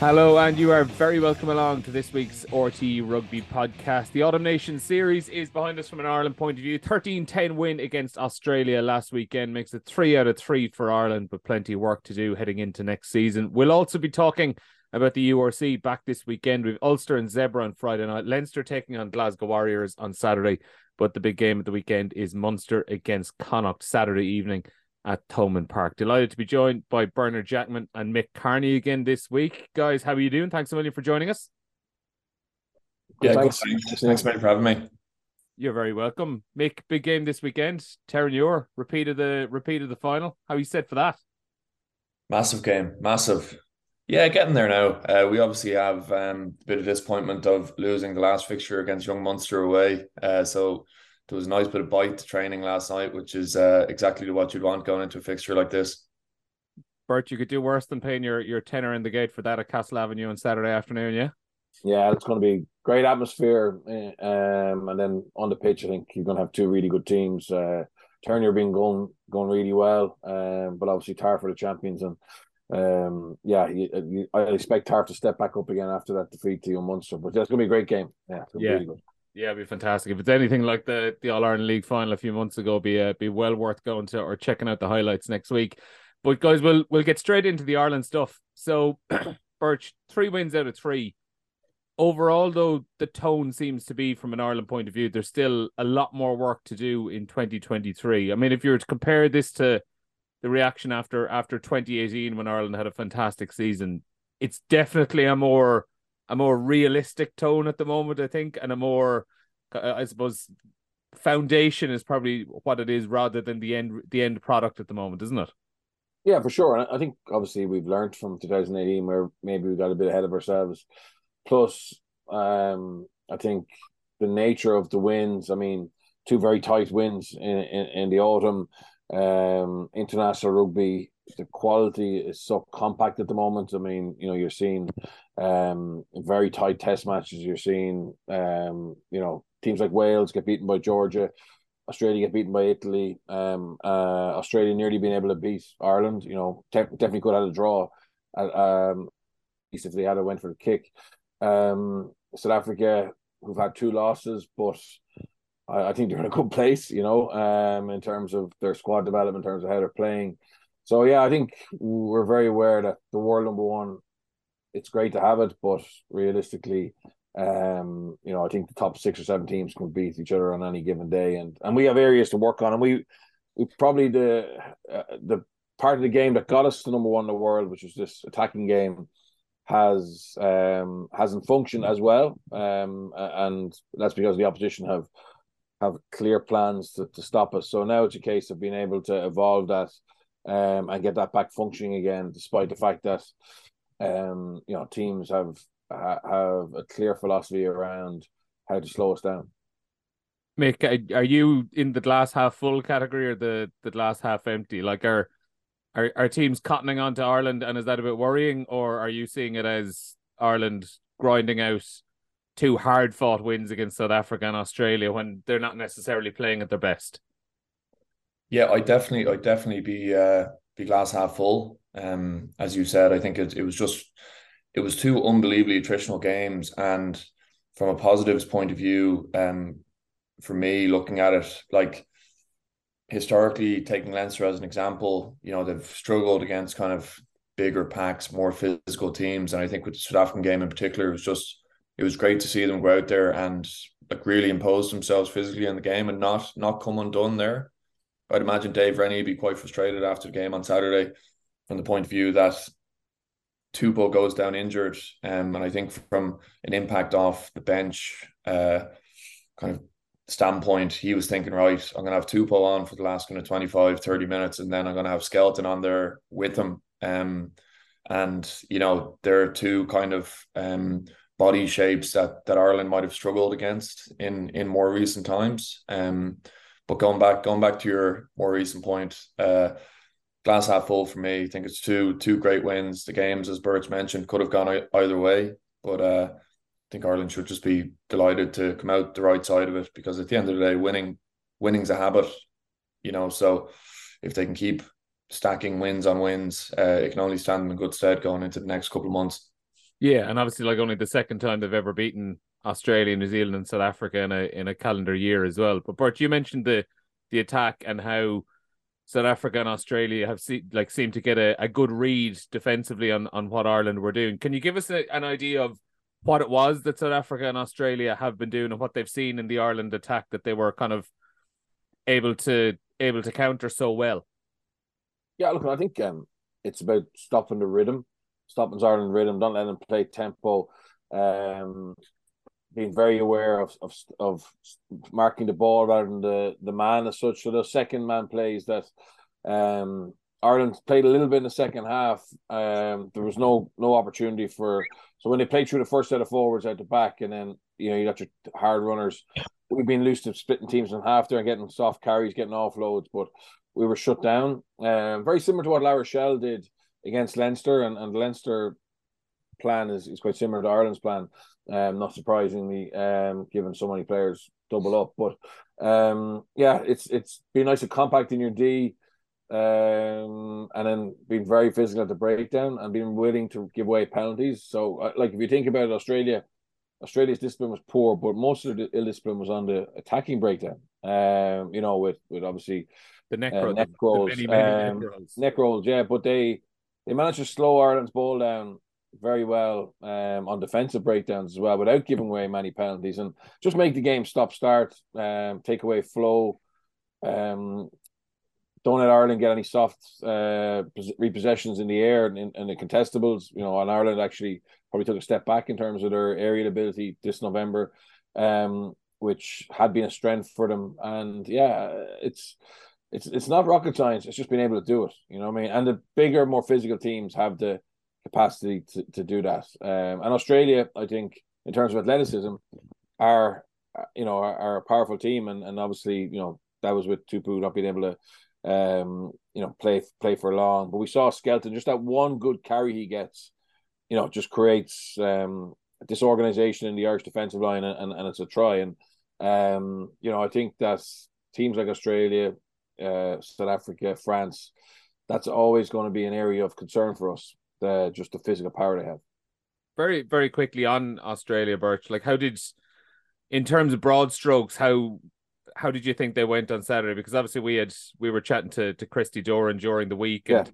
Hello, and you are very welcome along to this week's RT Rugby podcast. The Autumn Nation series is behind us from an Ireland point of view. 13 10 win against Australia last weekend makes it three out of three for Ireland, but plenty of work to do heading into next season. We'll also be talking about the URC back this weekend with Ulster and Zebre on Friday night, Leinster taking on Glasgow Warriors on Saturday. But the big game of the weekend is Munster against Connacht Saturday evening at Thomond Park. Delighted to be joined by Bernard Jackman and Mick Kearney again this week. Guys, how are you doing? Thanks a million for joining us. Yeah, thanks. thanks. Thanks, man, for having me. You're very welcome. Mick, big game this weekend. Terenure repeated the repeated the final. How are you set for that? Massive game, massive. Yeah, getting there now. Uh, we obviously have um, a bit of disappointment of losing the last fixture against Young Munster away. Uh, so there was a nice bit of bite to training last night, which is uh, exactly what you'd want going into a fixture like this. Bert, you could do worse than paying your, your tenner in the gate for that at Castle Avenue on Saturday afternoon, yeah? Yeah, it's going to be great atmosphere. Eh, um, and then on the pitch, I think you're going to have two really good teams. Uh, Terenure being going going really well, um, but obviously Tar for the champions. And um, yeah, you, you, I expect Tar to step back up again after that defeat to Young Munster. But that's going to be a great game. Yeah, yeah. Really yeah, it'd be fantastic. If it's anything like the the All Ireland League final a few months ago, be uh, be well worth going to or checking out the highlights next week. But guys, we'll we'll get straight into the Ireland stuff. So, Birch, three wins out of three. Overall, though, the tone seems to be from an Ireland point of view. There's still a lot more work to do in 2023. I mean, if you were to compare this to the reaction after after 2018 when Ireland had a fantastic season, it's definitely a more a more realistic tone at the moment, I think, and a more, uh, I suppose, foundation is probably what it is rather than the end the end product at the moment, isn't it? Yeah, for sure. And I think obviously we've learned from 2018 where maybe we got a bit ahead of ourselves. Plus, um, I think the nature of the wins. I mean, two very tight wins in in, in the autumn. Um, international rugby the quality is so compact at the moment. I mean, you know, you're seeing um very tight test matches. You're seeing um, you know, teams like Wales get beaten by Georgia, Australia get beaten by Italy. Um, uh, Australia nearly being able to beat Ireland. You know, te- definitely could have had a draw. At, um, least if they had a went for the kick. Um, South Africa, who've had two losses, but I, I think they're in a good place. You know, um, in terms of their squad development, in terms of how they're playing. So yeah, I think we're very aware that the world number one, it's great to have it, but realistically, um, you know, I think the top six or seven teams can beat each other on any given day, and and we have areas to work on, and we we probably the uh, the part of the game that got us to number one in the world, which was this attacking game, has um hasn't functioned as well, um, and that's because the opposition have have clear plans to, to stop us. So now it's a case of being able to evolve that um, and get that back functioning again, despite the fact that um, you know teams have have a clear philosophy around how to slow us down. Mick, are you in the glass half full category or the the glass half empty? Like, are are are teams cottoning on to Ireland, and is that a bit worrying, or are you seeing it as Ireland grinding out two hard fought wins against South Africa and Australia when they're not necessarily playing at their best? Yeah, I definitely, I definitely be uh, be glass half full. Um, as you said, I think it it was just it was two unbelievably attritional games, and from a positives point of view, um, for me looking at it like historically taking Leinster as an example, you know they've struggled against kind of bigger packs, more physical teams, and I think with the South African game in particular, it was just it was great to see them go out there and like really impose themselves physically in the game and not not come undone there. I'd imagine Dave Rennie would be quite frustrated after the game on Saturday from the point of view that Tupou goes down injured. Um, and I think from an impact off the bench uh, kind of standpoint, he was thinking, right, I'm going to have Tupou on for the last kind of 25, 30 minutes, and then I'm going to have Skelton on there with him. Um, and, you know, there are two kind of um, body shapes that, that Ireland might have struggled against in, in more recent times. Um, but going back, going back to your more recent point, uh, glass half full for me. I think it's two two great wins. The games, as Bert's mentioned, could have gone either way, but uh, I think Ireland should just be delighted to come out the right side of it because at the end of the day, winning winning's a habit, you know. So if they can keep stacking wins on wins, uh, it can only stand them in good stead going into the next couple of months. Yeah, and obviously, like only the second time they've ever beaten Australia, New Zealand, and South Africa in a in a calendar year as well. But Bert, you mentioned the the attack and how South Africa and Australia have see, like seemed to get a, a good read defensively on, on what Ireland were doing. Can you give us a, an idea of what it was that South Africa and Australia have been doing and what they've seen in the Ireland attack that they were kind of able to able to counter so well? Yeah, look, I think um, it's about stopping the rhythm, stopping Ireland rhythm, don't let them play tempo. Um, being very aware of, of of marking the ball rather than the the man as such. So those second man plays that um, Ireland played a little bit in the second half. Um, there was no no opportunity for so when they played through the first set of forwards out the back, and then you know you got your hard runners. We've been loose to splitting teams in half there and getting soft carries, getting offloads, but we were shut down. Um, very similar to what La Rochelle did against Leinster, and, and Leinster plan is, is quite similar to Ireland's plan. Um, not surprisingly, um, given so many players double up. But um, yeah, it's it's been nice to compact in your D, um, and then being very physical at the breakdown and being willing to give away penalties. So, uh, like if you think about it, Australia, Australia's discipline was poor, but most of the ill discipline was on the attacking breakdown. Um, you know, with with obviously the neck, uh, roll, neck the, rolls, the many, many um, neck rolls. neck rolls, yeah. But they they managed to slow Ireland's ball down very well um, on defensive breakdowns as well, without giving away many penalties, and just make the game stop start, um, take away flow. Um, don't let Ireland get any soft uh, repossessions in the air and in, the contestables. You know, and Ireland actually probably took a step back in terms of their aerial ability this November, um, which had been a strength for them. And yeah, it's it's it's not rocket science. It's just being able to do it. You know what I mean? And the bigger, more physical teams have the capacity to, to do that. Um, and Australia, I think, in terms of athleticism, are you know are, are, a powerful team, and, and obviously you know that was with Tupou not being able to um you know play play for long. But we saw Skelton just that one good carry he gets, you know, just creates um disorganization in the Irish defensive line, and, and, and it's a try. And um you know I think that teams like Australia, uh, South Africa, France. That's always going to be an area of concern for us the just the physical power they have. Very, very quickly on Australia, Birch. Like, how did, in terms of broad strokes, how how did you think they went on Saturday? Because obviously we had we were chatting to to Christy Doran during the week, and Yeah.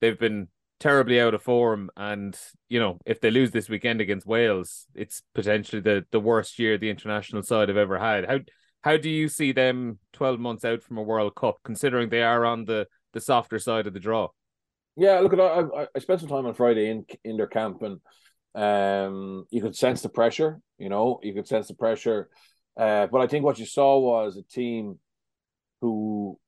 they've been terribly out of form. And you know, if they lose this weekend against Wales, it's potentially the the worst year the international side have ever had. How how do you see them twelve months out from a World Cup, considering they are on the the softer side of the draw? Yeah, look, I, I spent some time on Friday in in their camp, and um, you could sense the pressure. You know, you could sense the pressure. Uh, but I think what you saw was a team who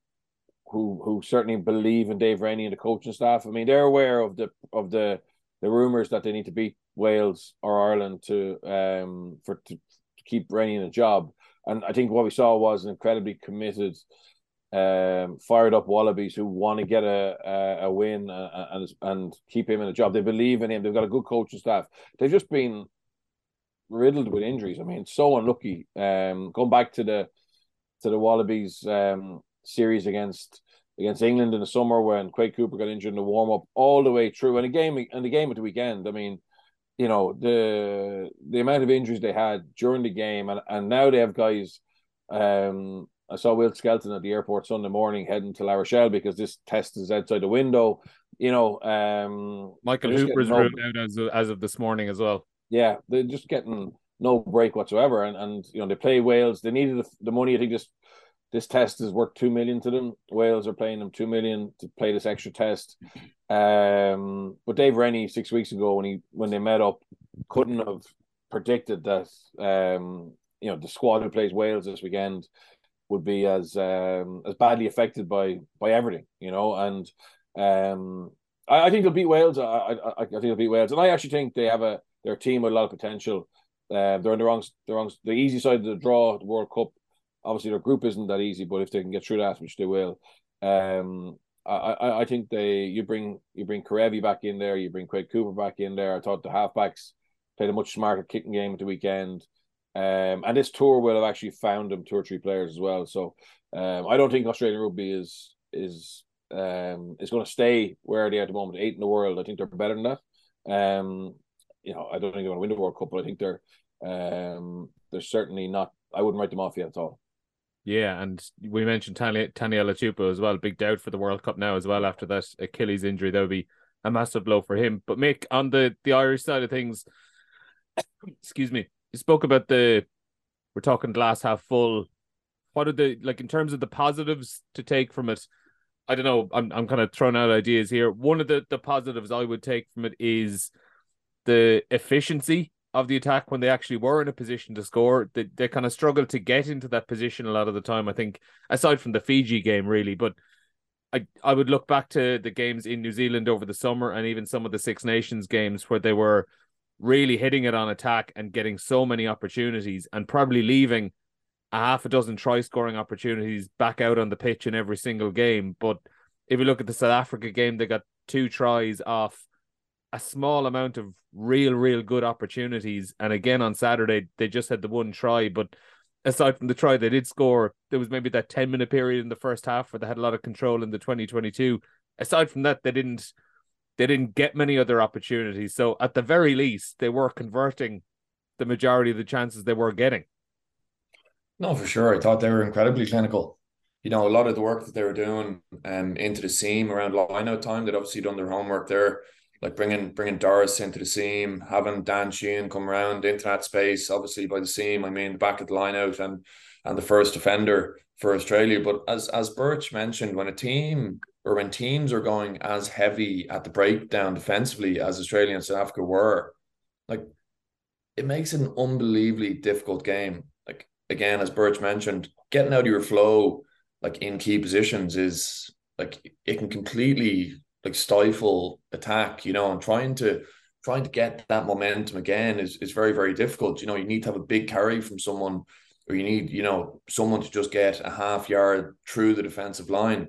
who who certainly believe in Dave Rennie and the coaching staff. I mean, they're aware of the of the the rumors that they need to beat Wales or Ireland to um for to, to keep Rennie in a job. And I think what we saw was an incredibly committed, um, fired up Wallabies who want to get a a, a win uh, and and keep him in a job. They believe in him. They've got a good coaching staff. They've just been riddled with injuries. I mean, so unlucky. Um, going back to the to the Wallabies um series against against England in the summer when Quade Cooper got injured in the warm up, all the way through, and the game and the game at the weekend. I mean, you know the the amount of injuries they had during the game, and and now they have guys. Um, I saw Will Skelton at the airport Sunday morning heading to La Rochelle because this test is outside the window. You know, um, Michael Hooper is getting ruled out as of, as of this morning as well. yeah, they're just getting no break whatsoever, and and you know they play Wales. They needed the, the money. I think this this test is worth two million to them. Wales are paying them two million to play this extra test. Um, but Dave Rennie six weeks ago when he when they met up, couldn't have predicted that um you know the squad who plays Wales this weekend would be as um as badly affected by by everything. You know, and um I, I think they'll beat Wales. I, I I think they'll beat Wales, and I actually think they have a their team with a lot of potential. Uh, they're in the wrong, the wrong, the easy side of the draw, the World Cup. Obviously, their group isn't that easy, but if they can get through that, which they will, um, I, I, I think they you bring you bring Kerevi back in there, you bring Quade Cooper back in there. I thought the halfbacks played a much smarter kicking game at the weekend, um, and this tour will have actually found them two or three players as well. So, um, I don't think Australian rugby is is um is going to stay where they are at the moment, eight in the world. I think they're better than that. Um, you know, I don't think they're going to win the World Cup, but I think they're um, they're certainly not. I wouldn't write them off yet at all. Yeah, and we mentioned Tanya Taniela Tupou as well. Big doubt for the World Cup now as well after that Achilles injury. That would be a massive blow for him. But Mick, on the the Irish side of things, excuse me, you spoke about the we're talking glass half full. What are the like in terms of the positives to take from it? I don't know. I'm I'm kind of throwing out ideas here. One of the the positives I would take from it is the efficiency of the attack when they actually were in a position to score. They they kind of struggled to get into that position a lot of the time. I think aside from the Fiji game, really, but. I, I would look back to the games in New Zealand over the summer and even some of the Six Nations games where they were really hitting it on attack and getting so many opportunities and probably leaving a half a dozen try scoring opportunities back out on the pitch in every single game. But if you look at the South Africa game, they got two tries off a small amount of real, real good opportunities. And again on Saturday, they just had the one try. But aside from the try they did score, there was maybe that 10 minute period in the first half where they had a lot of control in the 2022. Aside from that, they didn't they didn't get many other opportunities. So at the very least, they were converting the majority of the chances they were getting. No, for sure. I thought they were incredibly clinical. You know, a lot of the work that they were doing um into the seam around line out time, they'd obviously done their homework there like bringing bringing Doris into the seam, having Dan Sheehan come around into that space. Obviously, by the seam, I mean the back of the line out and and the first defender for Australia. But as as Birch mentioned, when a team or when teams are going as heavy at the breakdown defensively as Australia and South Africa were, like it makes an unbelievably difficult game. Like again, as Birch mentioned, getting out of your flow like in key positions is like it can completely like stifle attack, you know, and trying to trying to get that momentum again is is very very difficult. You know, you need to have a big carry from someone, or you need you know someone to just get a half yard through the defensive line.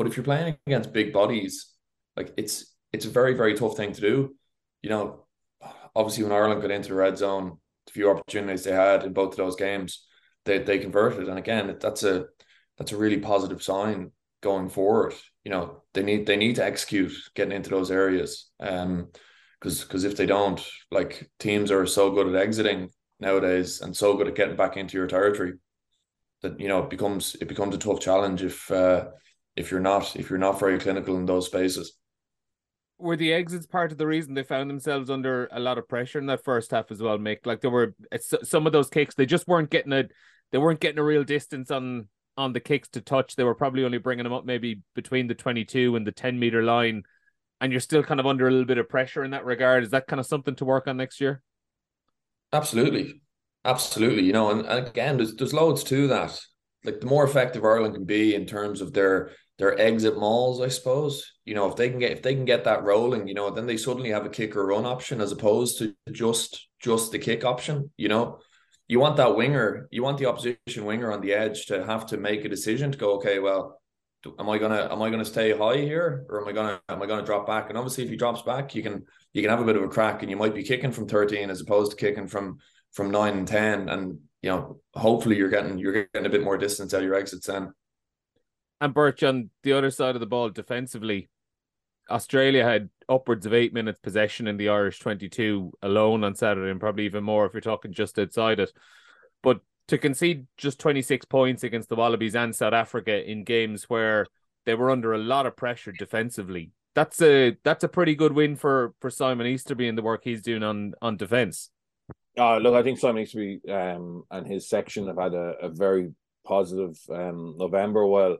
But if you're playing against big bodies, like it's it's a very very tough thing to do. You know, obviously when Ireland got into the red zone, the few opportunities they had in both of those games, they they converted, and again that's a that's a really positive sign going forward. You know, they need they need to execute getting into those areas. Um, because because if they don't, like teams are so good at exiting nowadays and so good at getting back into your territory that you know it becomes it becomes a tough challenge if uh if you're not if you're not very clinical in those spaces. Were the exits part of the reason they found themselves under a lot of pressure in that first half as well, Mick? Like there were some of those kicks, they just weren't getting a they weren't getting a real distance on on the kicks to touch. They were probably only bringing them up maybe between the 22 and the 10 meter line. And you're still kind of under a little bit of pressure in that regard. Is that kind of something to work on next year? Absolutely. Absolutely. You know, and, and again, there's there's loads to that. Like the more effective Ireland can be in terms of their their exit mauls, I suppose. You know, if they can get if they can get that rolling, you know, then they suddenly have a kick or run option as opposed to just just the kick option, you know you want that winger, you want the opposition winger on the edge to have to make a decision to go, okay, well, am I gonna am I gonna stay high here or am I gonna am I gonna drop back? And obviously, if he drops back, you can you can have a bit of a crack, and you might be kicking from thirteen as opposed to kicking from from nine and ten, and you know, hopefully, you're getting you're getting a bit more distance out of your exits then. And Birch on the other side of the ball defensively, Australia had upwards of eight minutes possession in the Irish 22 alone on Saturday, and probably even more if you're talking just outside it. But to concede just 26 points against the Wallabies and South Africa in games where they were under a lot of pressure defensively, that's a that's a pretty good win for for Simon Easterby and the work he's doing on on defense. Uh, look, I think Simon Easterby um, and his section have had a, a very positive um, November. Well,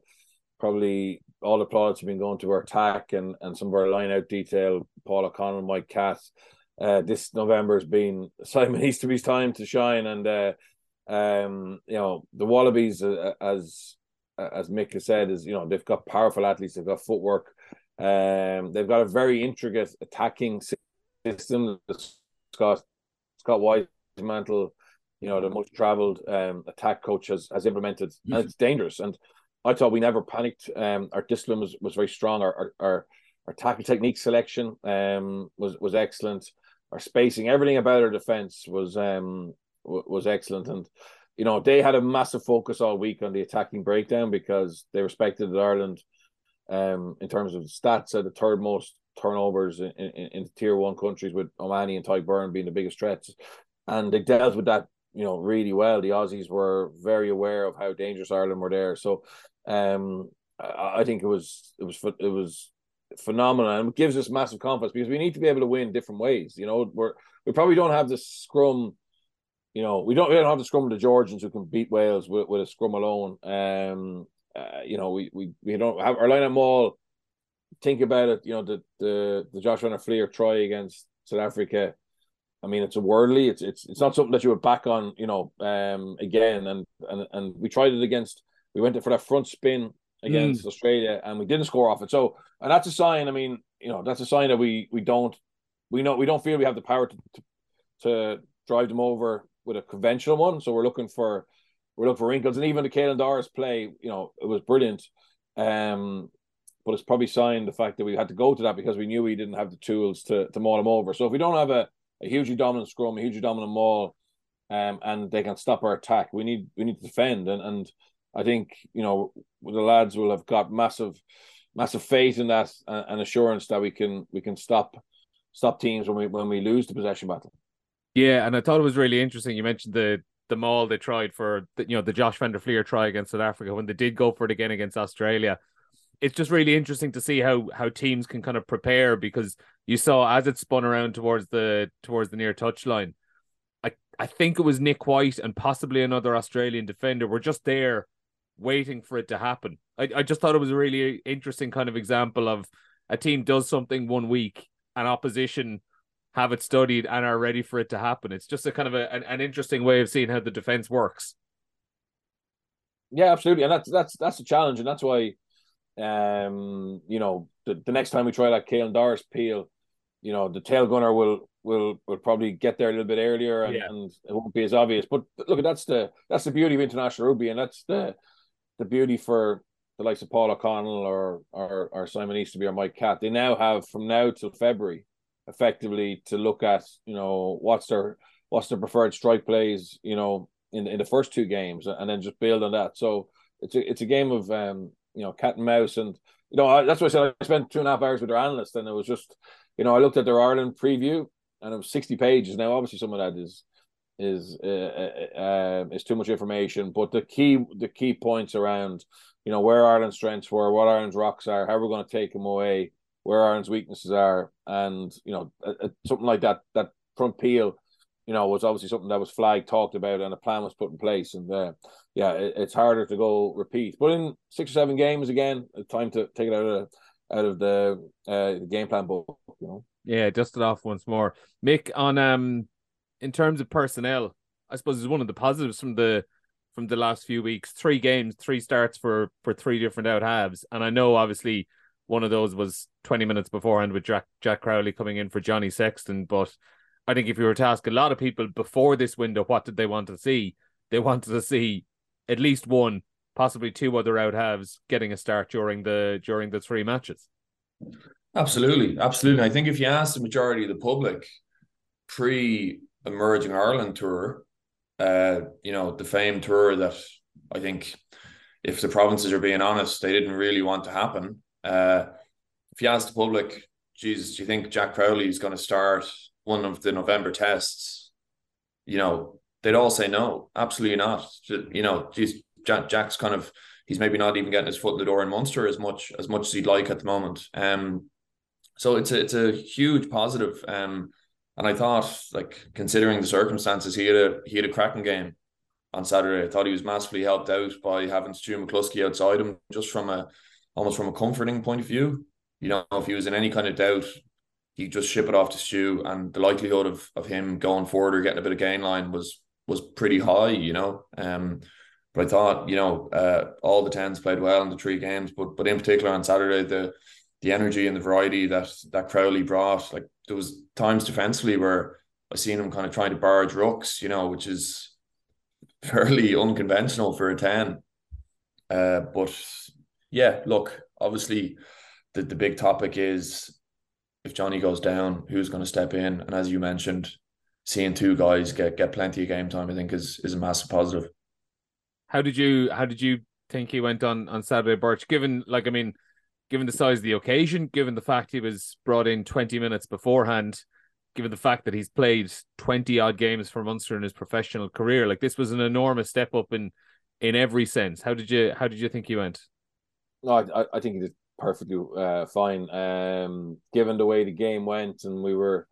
probably all the plaudits have been going to our attack and, and some of our line out detail, Paul O'Connell, Mike Catt. Uh, this November has been Simon Easterby's time to shine, and uh, um, you know the Wallabies, uh, as as Mick has said, is you know they've got powerful athletes, they've got footwork, um, they've got a very intricate attacking system. Scott Scott Wisemantel, you know the most travelled um, attack coach has has implemented, and it's dangerous. And I thought we never panicked. Um, our discipline was, was very strong. Our, our, our, our tackle technique selection um, was, was excellent. Our spacing, everything about our defense was um, was excellent. And, you know, they had a massive focus all week on the attacking breakdown because they respected that Ireland, um, in terms of stats, are the third most turnovers in, in, in tier one countries with O'Mahony and Beirne being the biggest threats. And they dealt with that, you know, really well. The Aussies were very aware of how dangerous Ireland were there. So um I, I think it was it was it was phenomenal and it gives us massive confidence because we need to be able to win different ways. You know, we're we probably don't have the scrum you know, we don't we don't have the scrum of the Georgians who can beat Wales with, with a scrum alone. Um, uh, you know, we we we don't have our line maul. Think about it. You know, the the the Josh Van Flier try against South Africa. I mean, it's a worldly. It's it's it's not something that you would back on. You know, um, again, and and and we tried it against. We went for that front spin against mm. Australia, and we didn't score off it. So, and that's a sign. I mean, you know, that's a sign that we we don't we know we don't feel we have the power to to, to drive them over with a conventional one. So we're looking for we're looking for wrinkles, and even the Caelan Doris play, you know, it was brilliant. Um, but it's probably signed the fact that we had to go to that because we knew we didn't have the tools to to maul them over. So if we don't have a, a hugely dominant scrum, a hugely dominant maul, um, and they can stop our attack, we need we need to defend. And and I think you know the lads will have got massive massive faith in that and, assurance that we can we can stop stop teams when we when we lose the possession battle. Yeah, and I thought it was really interesting. You mentioned the the maul they tried for the, you know the Josh van der Flier try against South Africa when they did go for it again against Australia. It's just really interesting to see how how teams can kind of prepare because you saw as it spun around towards the towards the near touchline. I I think it was Nick White and possibly another Australian defender were just there waiting for it to happen. I, I just thought it was a really interesting kind of example of a team does something one week and opposition have it studied and are ready for it to happen. It's just a kind of a, an, an interesting way of seeing how the defense works. Yeah, absolutely, and that's that's that's a challenge, and that's why, um, you know, the, the next time we try that Caelan Doris peel, you know, the tail gunner will will will probably get there a little bit earlier, and, yeah. and it won't be as obvious. But look, that's the that's the beauty of international rugby, and that's the the beauty for the likes of Paul O'Connell or or, or Simon Easterby or Mike Catt. They now have from now till February effectively to look at you know what's their what's their preferred strike plays you know in in the first two games and then just build on that so it's a it's a game of um you know cat and mouse and you know I, that's why I said I spent two and a half hours with their analyst and it was just you know I looked at their Ireland preview and it was 60 pages now obviously some of that is is uh, uh, uh, is too much information but the key the key points around you know where Ireland's strengths were what Ireland's rocks are how we're going to take them away where Ireland's weaknesses are, and you know something like that. That front peel, you know, was obviously something that was flagged, talked about, and a plan was put in place. And uh, yeah, it, it's harder to go repeat. But in six or seven games again, time to take it out of out of the uh, the game plan book. You know. Yeah, dust it off once more, Mick. On um, in terms of personnel, I suppose is one of the positives from the from the last few weeks. Three games, three starts for for three different out halves, and I know obviously one of those was 20 minutes beforehand with Jack, Jack Crowley coming in for Johnny Sexton. But I think if you were to ask a lot of people before this window, what did they want to see? They wanted to see at least one, possibly two other out halves getting a start during the during the three matches. Absolutely, absolutely. I think if you ask the majority of the public pre emerging Ireland tour, uh, you know, the famed tour that I think if the provinces are being honest, they didn't really want to happen. Uh, if you ask the public, Jesus, do you think Jack Crowley is going to start one of the November tests? You know, they'd all say no, absolutely not. You know, geez, Jack, Jack's kind of he's maybe not even getting his foot in the door in Munster as much as much as he'd like at the moment. Um, so it's a it's a huge positive. Um, and I thought, like considering the circumstances, he had a he had a cracking game on Saturday. I thought he was massively helped out by having Stu McCloskey outside him, just from a almost from a comforting point of view. You know, if he was in any kind of doubt, he just ship it off to Stu, and the likelihood of of him going forward or getting a bit of gain line was was pretty high. You know, um, but I thought you know uh, all the tens played well in the three games, but but in particular on Saturday the the energy and the variety that that Crowley brought, like there was times defensively where I seen him kind of trying to barge rucks, you know, which is fairly unconventional for a ten. Uh, but yeah, look, obviously the, the big topic is if Johnny goes down, who's going to step in? And as you mentioned, seeing two guys get get plenty of game time, I think is is a massive positive. How did you how did you think he went on on Saturday, Birch? Given like I mean, given the size of the occasion, given the fact he was brought in 20 minutes beforehand, given the fact that he's played 20 odd games for Munster in his professional career. Like this was an enormous step up in in every sense. How did you how did you think he went? No, I, I think he did perfectly uh, fine. Um, given the way the game went, and we were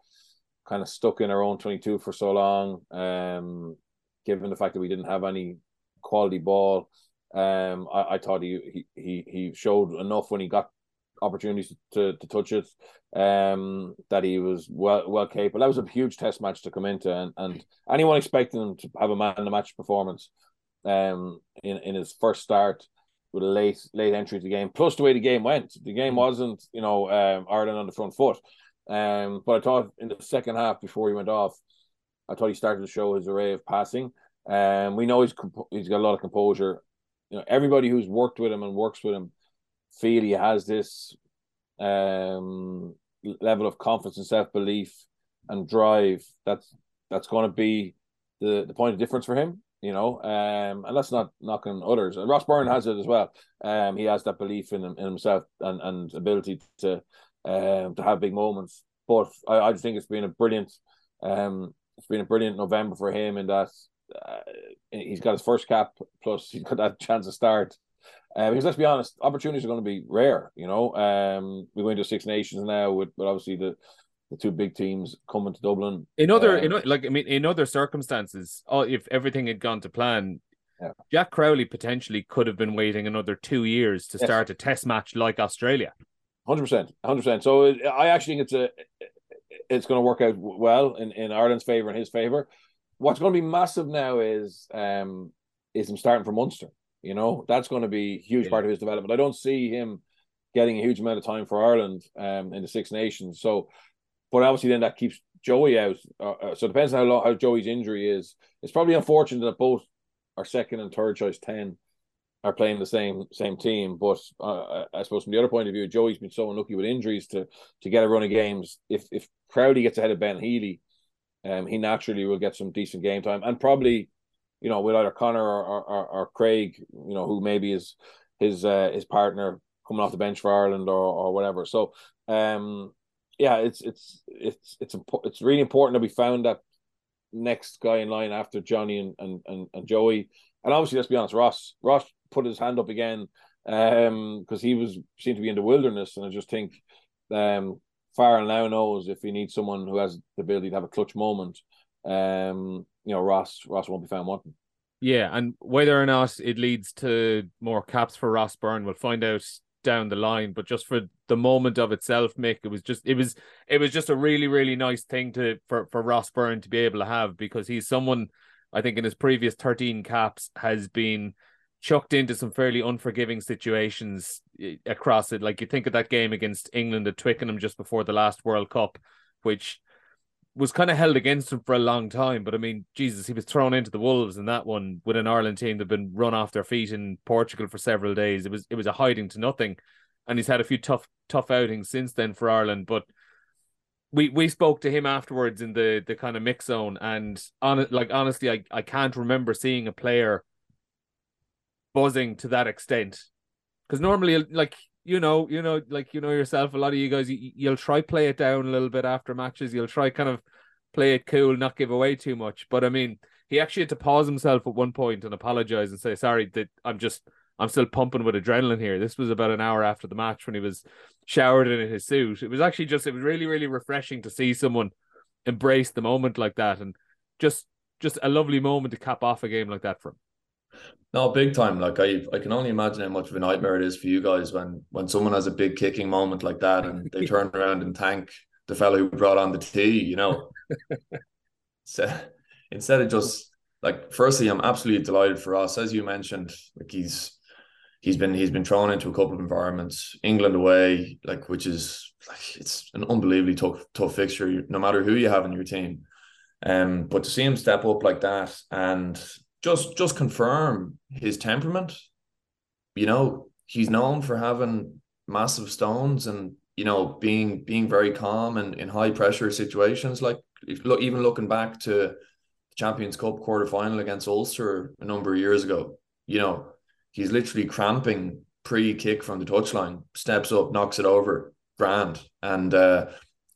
kind of stuck in our own 22 for so long. Um, given the fact that we didn't have any quality ball, um, I, I thought he, he he showed enough when he got opportunities to, to touch it. Um, that he was well well capable. That was a huge test match to come into, and, and anyone expecting him to have a man in the match performance, um, in in his first start with a late late entry to the game, plus the way the game went. The game mm. wasn't you know um, Ireland on the front foot. Um, but I thought in the second half before he went off, I thought he started to show his array of passing. Um, we know he's he's got a lot of composure. You know, everybody who's worked with him and works with him feel he has this um level of confidence and self belief and drive. That's that's going to be the the point of difference for him. You know, um, and that's not knocking others. And Ross Byrne has it as well. Um, he has that belief in, in himself and, and ability to um, to have big moments. But I, I think it's been a brilliant, um, it's been a brilliant November for him in that uh, he's got his first cap plus he's got that chance to start. Uh, because let's be honest, opportunities are going to be rare. You know, um, we're going to Six Nations now with, but obviously the the two big teams coming to Dublin. In other, um, in, like I mean, in other circumstances, oh, if everything had gone to plan, yeah. Jack Crowley potentially could have been waiting another two years to yes. start a Test match like Australia. Hundred percent, hundred percent. So I actually think it's a it's going to work out well in, in Ireland's favor and his favor. What's going to be massive now is um is him starting for Munster. You know that's going to be a huge yeah. part of his development. I don't see him getting a huge amount of time for Ireland um in the Six Nations. So, but obviously then that keeps Joey out. Uh, uh so it depends on how long, how Joey's injury is. It's probably unfortunate that both our second and third choice ten are playing the same same team. But uh, I suppose from the other point of view, Joey's been so unlucky with injuries to to get a run of games. If if Crowley gets ahead of Ben Healy, um, he naturally will get some decent game time and probably, you know, with either Connor or or, or Craig, you know, who maybe is his uh, his partner coming off the bench for Ireland or or whatever. So, um, yeah, it's it's it's it's it's really important that we found that next guy in line after Johnny and and and, and Joey. And obviously, let's be honest, Ross Ross put his hand up again um because he was seemed to be in the wilderness and I just think um Farrell now knows if he needs someone who has the ability to have a clutch moment um you know Ross Ross won't be found wanting. Yeah and whether or not it leads to more caps for Ross Byrne we'll find out down the line but just for the moment of itself Mick it was just it was it was just a really really nice thing to for for Ross Byrne to be able to have because he's someone I think in his previous 13 caps has been chucked into some fairly unforgiving situations across it. Like you think of that game against England at Twickenham just before the last World Cup, which was kind of held against him for a long time. But I mean, Jesus, he was thrown into the wolves in that one with an Ireland team that'd been run off their feet in Portugal for several days. It was it was a hiding to nothing, and he's had a few tough tough outings since then for Ireland. But we we spoke to him afterwards in the the kind of mix zone, and on like honestly, I I can't remember seeing a player buzzing to that extent. Because normally, like you know, you know, like you know yourself, a lot of you guys, you, you'll try play it down a little bit after matches. You'll try kind of play it cool, not give away too much. But I mean, he actually had to pause himself at one point and apologize and say, "Sorry, that I'm just." I'm still pumping with adrenaline here. This was about an hour after the match when he was showered in his suit. It was actually just it was really really refreshing to see someone embrace the moment like that and just just a lovely moment to cap off a game like that for him. No, big time. Like I, I can only imagine how much of a nightmare it is for you guys when when someone has a big kicking moment like that and they turn around and thank the fellow who brought on the tea. You know, so instead of just like, firstly, I'm absolutely delighted for us, as you mentioned. Like he's he's been he's been thrown into a couple of environments, England away, like which is like it's an unbelievably tough tough fixture, no matter who you have in your team. Um, but to see him step up like that and just just confirm his temperament. You know, he's known for having massive stones and you know being being very calm and in high pressure situations. Like look, even looking back to the Champions Cup quarter final against Ulster a number of years ago, you know, he's literally cramping pre kick from the touchline, steps up, knocks it over, grand. And uh,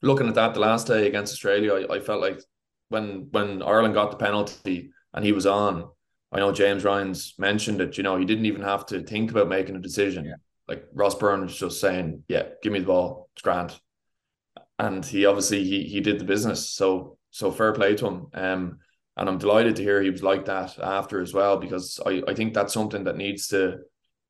looking at that the last day against Australia, I, I felt like when when Ireland got the penalty and he was on, I know James Ryan's mentioned it. You know, he didn't even have to think about making a decision. Yeah. Like Ross Byrne was just saying, "Yeah, give me the ball, it's grand," and he obviously he he did the business. So so fair play to him. Um, and I'm delighted to hear he was like that after as well because I I think that's something that needs to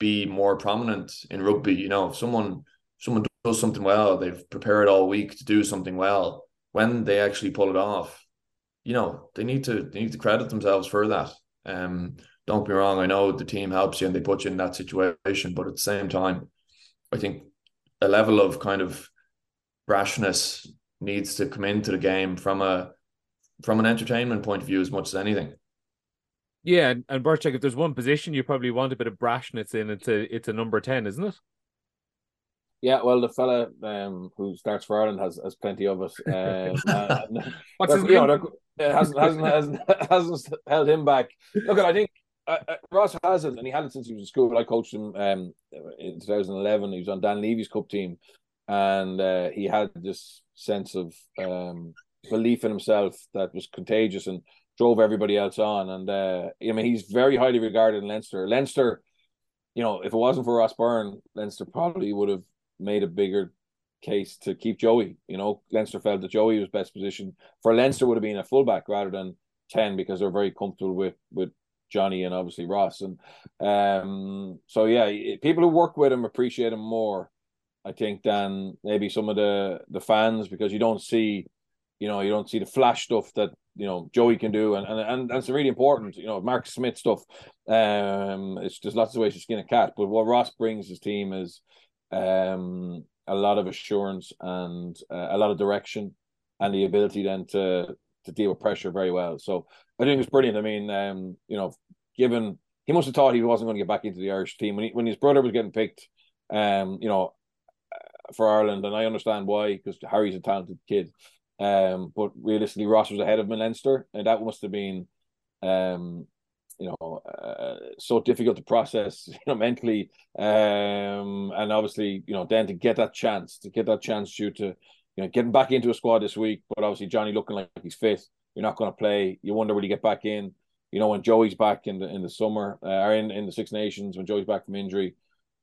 be more prominent in rugby. You know, if someone someone does something well, they've prepared all week to do something well. When they actually pull it off, you know, they need to they need to credit themselves for that. Um, don't be wrong, I know the team helps you and they put you in that situation, but at the same time, I think a level of kind of rashness needs to come into the game from a from an entertainment point of view as much as anything. Yeah, and, and Bartek, if there's one position you probably want a bit of brashness in, it's a it's a number ten, isn't it? Yeah, well, the fella um, who starts for Ireland has, has plenty of it. Um, What's his name? Know, hasn't, hasn't, hasn't, hasn't held him back. Look, I think uh, uh, Ross has it, and he had it since he was in school. I coached him um, in 2011. He was on Dan Levy's cup team, and uh, he had this sense of um, belief in himself that was contagious and drove everybody else on. And uh, I mean, he's very highly regarded in Leinster. Leinster, you know, if it wasn't for Ross Byrne, Leinster probably would have made a bigger case to keep Joey. You know, Leinster felt that Joey was best positioned for Leinster would have been a fullback rather than ten because they're very comfortable with with Johnny and obviously Ross. And um, so yeah, people who work with him appreciate him more, I think, than maybe some of the the fans because you don't see, you know, you don't see the flash stuff that you know Joey can do, and and and that's really important. You know, Marcus Smith stuff. Um, it's there's lots of ways to skin a cat, but what Ross brings his team is um, a lot of assurance and uh, a lot of direction, and the ability then to to deal with pressure very well. So I think it's brilliant. I mean, um, you know, given he must have thought he wasn't going to get back into the Irish team when he, when his brother was getting picked, um, you know, uh, for Ireland, and I understand why because Harry's a talented kid. Um, but realistically, Ross was ahead of him in Leinster, and that must have been um you know uh, so difficult to process you know mentally. Um and obviously you know then to get that chance to get that chance due to you know getting back into a squad this week but obviously Johnny looking like he's fit you're not going to play you wonder will he get back in? You know when Joey's back in the in the summer uh, or in in the Six Nations when Joey's back from injury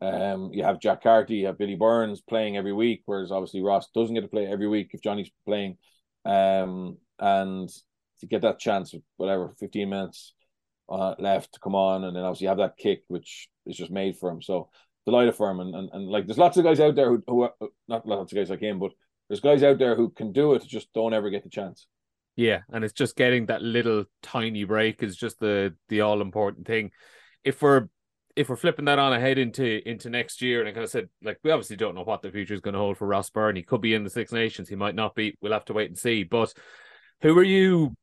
um you have Jack Carty you have Billy Burns playing every week whereas obviously Ross doesn't get to play every week if Johnny's playing. Um and to get that chance whatever 15 minutes uh, left to come on, and then obviously have that kick, which is just made for him. So delighted for him, and, and and like there's lots of guys out there who who are, not lots of guys like him, but there's guys out there who can do it, just don't ever get the chance. Yeah, and it's just getting that little tiny break is just the the all important thing. If we're if we're flipping that on ahead into into next year, and I kind of said, like, we obviously don't know what the future is going to hold for Ross Byrne. He could be in the Six Nations, he might not be. We'll have to wait and see. But who are you,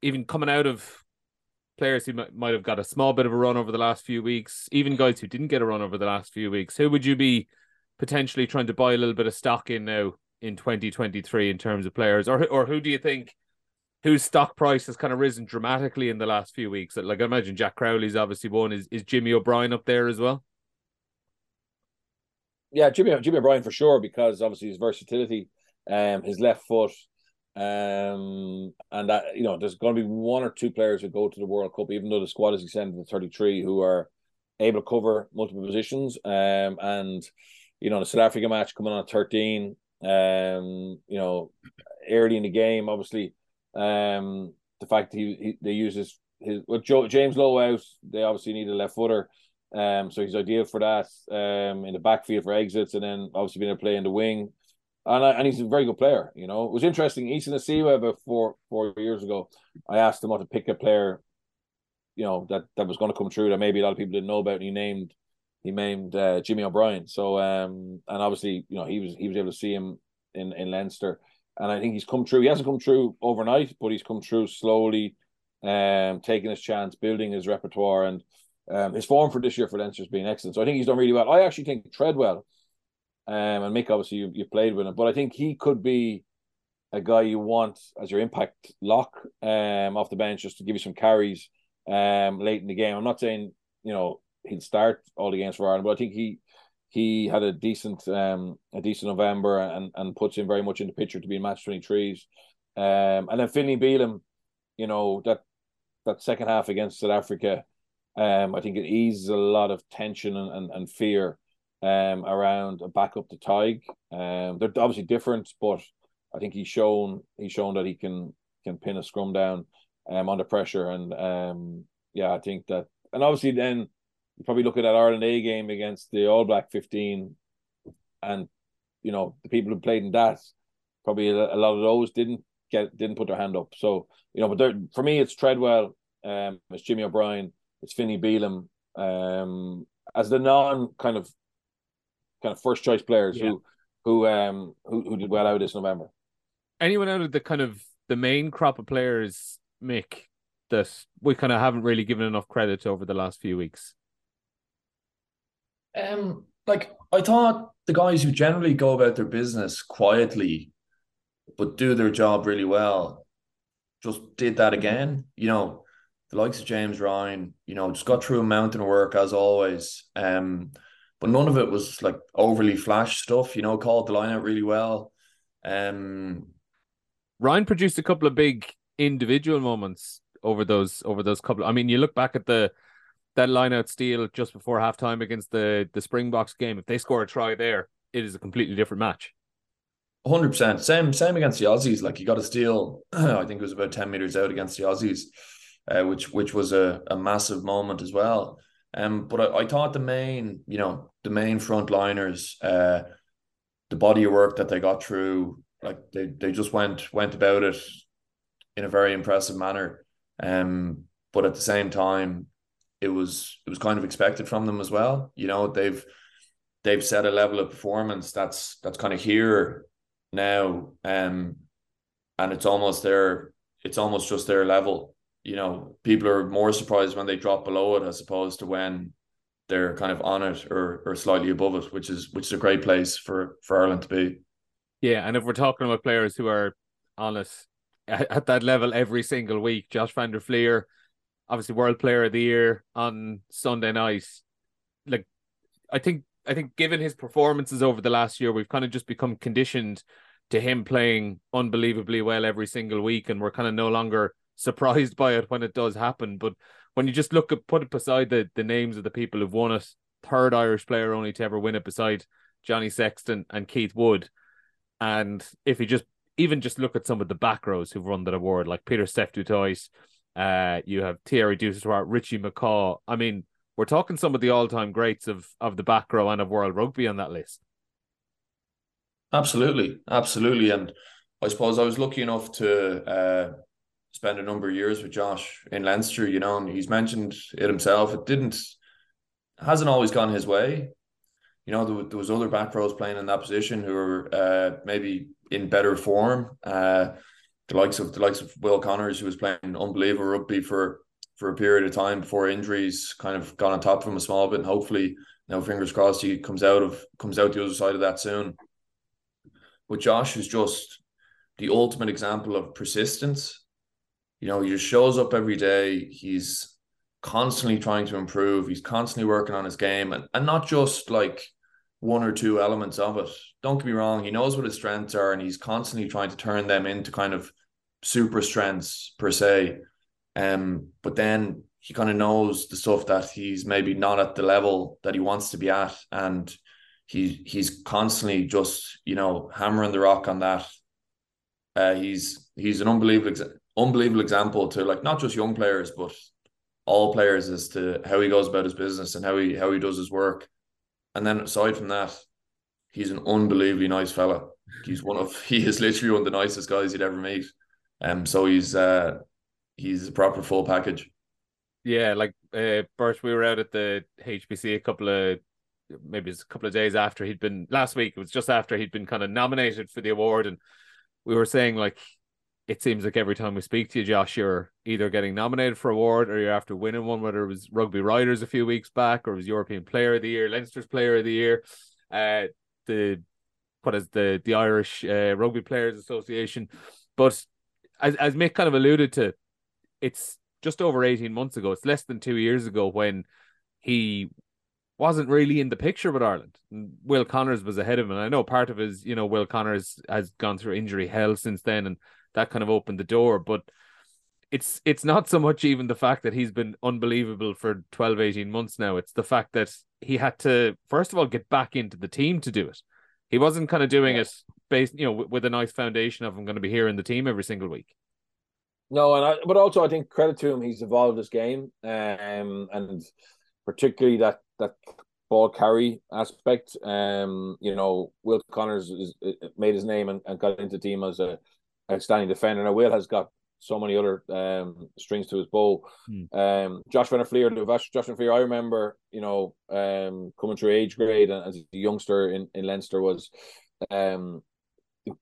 even coming out of players who might, have got a small bit of a run over the last few weeks, even guys who didn't get a run over the last few weeks, who would you be potentially trying to buy a little bit of stock in now in 2023 in terms of players, or or who do you think whose stock price has kind of risen dramatically in the last few weeks? Like I imagine Jack Crowley's obviously one. Is is Jimmy O'Brien up there as well? Yeah, Jimmy Jimmy O'Brien for sure because obviously his versatility, um, his left foot, um, and that you know, there's going to be one or two players who go to the World Cup, even though the squad is extended to 33, who are able to cover multiple positions. Um, and you know, the South Africa match coming on 13. Um, you know, early in the game, obviously, um, the fact he, he they use his his with Joe, James Lowe out, they obviously need a left footer. Um, so he's ideal for that. Um, in the backfield for exits, and then obviously being able to play in the wing and I, and he's a very good player. You know, it was interesting. Isa Nacewa about four four years ago, I asked him what to pick a player, you know, that that was going to come true that maybe a lot of people didn't know about. And he named he named uh, Jimmy O'Brien. So um, and obviously, you know, he was he was able to see him in in Leinster, and I think he's come true. He hasn't come true overnight, but he's come true slowly, um, taking his chance, building his repertoire, and um, his form for this year for Leinster has been excellent. So I think he's done really well. I actually think Treadwell um, and Mick, obviously, you, you played with him, but I think he could be a guy you want as your impact lock um, off the bench just to give you some carries um, late in the game. I'm not saying, you know, he'd start all the games for Ireland. But I think he he had a decent um a decent November and and puts him very much in the picture to be in match twenty threes. Um, and then Finlay Bealham, you know that that second half against South Africa, um, I think it eases a lot of tension and and, and fear um around a backup to Tadhg. Um, they're obviously different, but I think he's shown he's shown that he can can pin a scrum down um under pressure and um yeah I think that and obviously then you probably look at that Ireland A game against the All Black 15 and you know the people who played in that probably a, lot of those didn't get didn't put their hand up so you know but for me it's Treadwell um it's Jimmy O'Brien it's Finlay Bealham um as the non kind of kind of first choice players yeah. who who um who, who did well out this November anyone out of the kind of the main crop of players, Mick, that we kind of haven't really given enough credit over the last few weeks? Um, like I thought the guys who generally go about their business quietly but do their job really well just did that again. You know, the likes of James Ryan, you know, just got through a mountain of work as always. Um, but none of it was like overly flash stuff, you know, called the line out really well. Um, Ryan produced a couple of big individual moments over those over those couple. I mean, you look back at the that line out steal just before halftime against the the Springboks game. If they score a try there, it is a completely different match. Hundred percent. Same same against the Aussies. Like you got a steal. I think it was about ten meters out against the Aussies, uh, which which was a, a massive moment as well. Um, but I, I thought the main, you know, the main frontliners, uh, the body of work that they got through like they, they just went went about it in a very impressive manner. Um, but at the same time, it was it was kind of expected from them as well. You know, they've they've set a level of performance that's that's kind of here now. Um, and it's almost their it's almost just their level. You know, people are more surprised when they drop below it as opposed to when they're kind of on it or or slightly above it, which is which is a great place for for Ireland to be. Yeah, and if we're talking about players who are honest at, at that level every single week, Josh van der Flier, obviously World Player of the Year on Sunday night. Like, I think I think given his performances over the last year, we've kind of just become conditioned to him playing unbelievably well every single week, and we're kind of no longer surprised by it when it does happen. But when you just look at put it beside the the names of the people who've won it, third Irish player only to ever win it beside Johnny Sexton and Keith Wood. And if you just even just look at some of the back rows who've won that award, like Peter Toit, uh, you have Thierry Dusautoir, Richie McCaw. I mean, we're talking some of the all-time greats of of the back row and of world rugby on that list. Absolutely, absolutely, and I suppose I was lucky enough to uh, spend a number of years with Josh in Leinster. You know, and he's mentioned it himself. It didn't hasn't always gone his way you know, there, there, was other back rows playing in that position who were uh, maybe in better form. Uh, the likes of the likes of Will Connors, who was playing unbelievable rugby for for a period of time before injuries kind of got on top of him a small bit, and hopefully, you now fingers crossed, he comes out of comes out the other side of that soon. But Josh is just the ultimate example of persistence. You know, he just shows up every day. He's constantly trying to improve. He's constantly working on his game and, and not just like one or two elements of it. Don't get me wrong, he knows what his strengths are and he's constantly trying to turn them into kind of super strengths per se. Um, but then he kind of knows the stuff that he's maybe not at the level that he wants to be at. And he he's constantly just, you know, hammering the rock on that. Uh, he's he's an unbelievable unbelievable example to like not just young players, but all players as to how he goes about his business and how he how he does his work. And then aside from that, he's an unbelievably nice fella. He's one of he is literally one of the nicest guys you'd ever meet. Um, so he's uh he's a proper full package. Yeah, like uh Bert, we were out at the HPC a couple of maybe it's a couple of days after he'd been last week. It was just after he'd been kind of nominated for the award, and we were saying like it seems like every time we speak to you, Josh, you're either getting nominated for award or you're after winning one, whether it was Rugby Writers a few weeks back or it was European Player of the Year, Leinster's Player of the Year, uh, the what is the the Irish uh, Rugby Players Association. But as as Mick kind of alluded to, it's just over 18 months ago. It's less than two years ago when he wasn't really in the picture with Ireland. Will Connors was ahead of him. And I know part of his, you know, Will Connors has gone through injury hell since then, and that kind of opened the door. But it's it's not so much even the fact that he's been unbelievable for 12, 18 months now. It's the fact that he had to, first of all, get back into the team to do it. He wasn't kind of doing it based, you know, with, with a nice foundation of I'm going to be here in the team every single week. No, and I, but also I think credit to him, he's evolved his game, um, and particularly that that ball carry aspect. Um, you know, Will Connors is, made his name and, and got into the team as a outstanding defender. Now Will has got so many other um, strings to his bow. Hmm. Um, Josh Van der Flier, Josh Van der Flier, I remember, you know, um, coming through age grade and as a youngster in, in Leinster was um,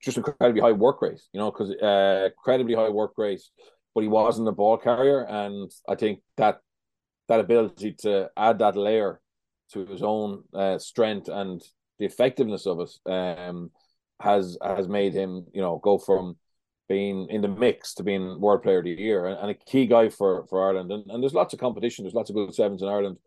just incredibly high work rate, you know, because uh, incredibly high work rate, but he wasn't a ball carrier. And I think that that ability to add that layer to his own uh, strength and the effectiveness of it um, has has made him, you know, go from being in the mix to being World Player of the Year and, and a key guy for, for Ireland. And, and there's lots of competition. There's lots of good sevens in Ireland.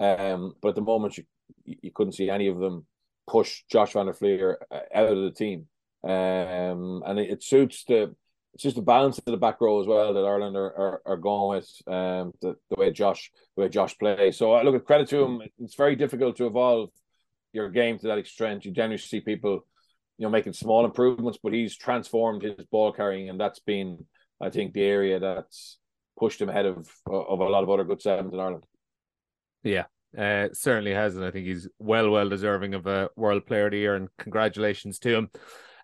Um, but at the moment, you, you couldn't see any of them push Josh Van der Flier uh, out of the team. Um, and it, it, suits the it's just the balance of the back row as well that Ireland are, are, are going with um, the, the way Josh the way Josh plays. So I look at credit to him. It's very difficult to evolve your game to that extent. You generally see people you know, making small improvements, but he's transformed his ball carrying, and that's been, I think, the area that's pushed him ahead of of a lot of other good sevens in Ireland. Yeah, uh, certainly has, and I think he's well, well deserving of a World Player of the Year, and congratulations to him.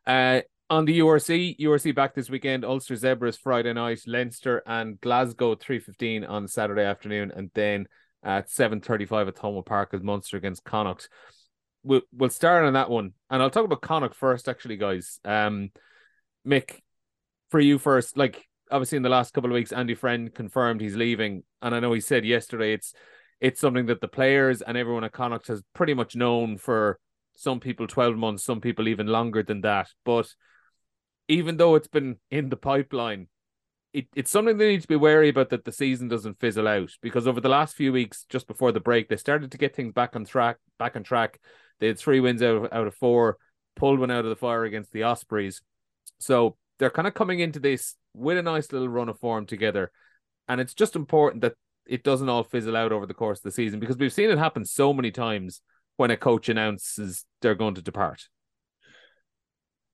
Uh, on the URC, URC back this weekend. Ulster Zebre Friday night, Leinster and Glasgow three fifteen on Saturday afternoon, and then at seven thirty five at Thomond Park as Munster against Connacht we'll we'll start on that one, and I'll talk about Connacht first, actually, guys. Um, Mick, for you first, like obviously in the last couple of weeks, Andy Friend confirmed he's leaving, and I know he said yesterday it's it's something that the players and everyone at Connacht has pretty much known for some people 12 months, some people even longer than that. But even though it's been in the pipeline, it, it's something they need to be wary about that the season doesn't fizzle out because over the last few weeks, just before the break, they started to get things back on track, back on track. They had three wins out of, out of four, pulled one out of the fire against the Ospreys. So they're kind of coming into this with a nice little run of form together. And it's just important that it doesn't all fizzle out over the course of the season because we've seen it happen so many times when a coach announces they're going to depart.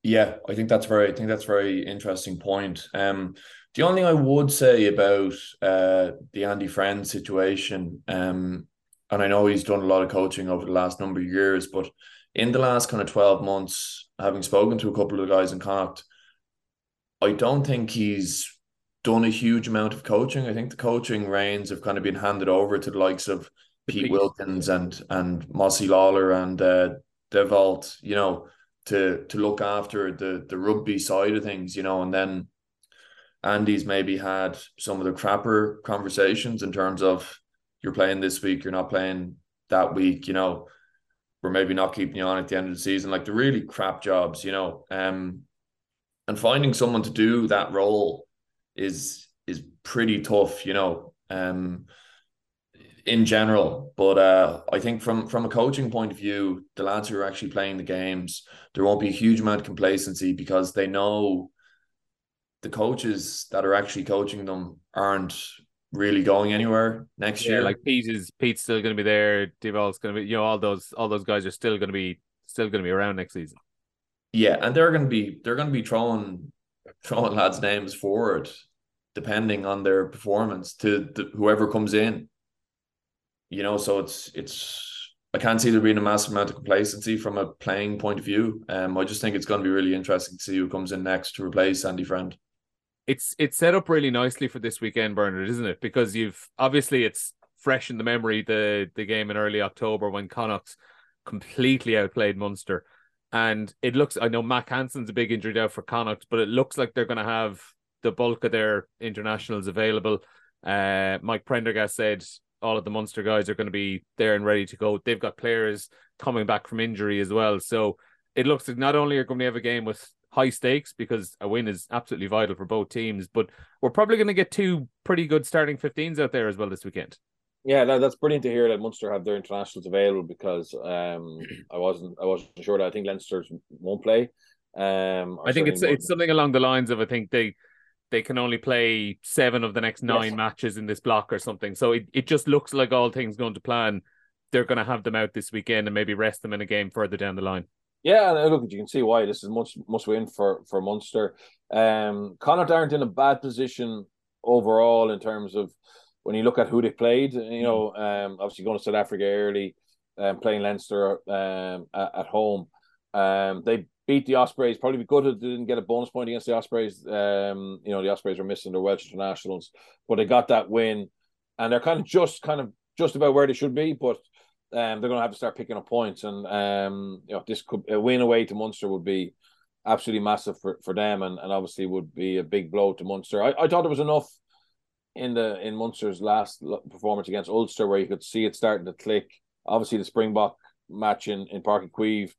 Yeah, I think that's very I think that's very interesting point. Um the only thing I would say about uh the Andy Friend situation, um, and I know he's done a lot of coaching over the last number of years, but in the last kind of 12 months, having spoken to a couple of the guys in Connacht, I don't think he's done a huge amount of coaching. I think the coaching reins have kind of been handed over to the likes of Pete Wilkins and and Mossy Lawler and uh Dewald, you know, to to look after the the rugby side of things, you know, and then Andy's maybe had some of the crapper conversations in terms of you're playing this week, you're not playing that week, you know, we're maybe not keeping you on at the end of the season. Like the really crap jobs, you know. Um and finding someone to do that role is is pretty tough, you know, um in general. But uh I think from from a coaching point of view, the lads who are actually playing the games, there won't be a huge amount of complacency because they know the coaches that are actually coaching them aren't really going anywhere next yeah, year. Like Pete is Pete's still going to be there. Dewald's going to be, you know, all those all those guys are still going to be still going to be around next season. Yeah, and they're going to be they're going to be throwing throwing lads' names forward, depending on their performance to the, whoever comes in. You know, so it's it's I can't see there being a massive amount of complacency from a playing point of view. Um, I just think it's going to be really interesting to see who comes in next to replace Andy Friend it's it's set up really nicely for this weekend, Bernard, isn't it? Because you've obviously it's fresh in the memory the the game in early October when Connacht completely outplayed Munster. And it looks I know Mack Hansen's a big injury out for Connacht, but it looks like they're gonna have the bulk of their internationals available. Uh, Mike Prendergast said all of the Munster guys are going to be there and ready to go. They've got players coming back from injury as well. So it looks like not only are going to have a game with high stakes because a win is absolutely vital for both teams. But we're probably going to get two pretty good starting 15s out there as well this weekend. Yeah, that, that's brilliant to hear that Munster have their internationals available because um, I wasn't I wasn't sure that I think Leinster won't play. Um, I think it's it's something along the lines of I think they they can only play seven of the next nine yes. matches in this block or something. So it, it just looks like all things going to plan. They're going to have them out this weekend and maybe rest them in a game further down the line. Yeah, and look, you can see why this is must must win for for Munster. Um, Connacht aren't in a bad position overall in terms of when you look at who they played. You know, um, obviously going to South Africa early, um, playing Leinster um at, at home. Um, they beat the Ospreys. Probably be good if they didn't get a bonus point against the Ospreys. Um, you know, the Ospreys are missing their Welsh internationals, but they got that win, and they're kind of just kind of just about where they should be, but. Um, they're going to have to start picking up points, and um, you know this could a win away to Munster would be absolutely massive for, for them, and, and obviously would be a big blow to Munster. I, I thought there was enough in the in Munster's last performance against Ulster where you could see it starting to click. Obviously, the Springbok match in in Uí Chaoimh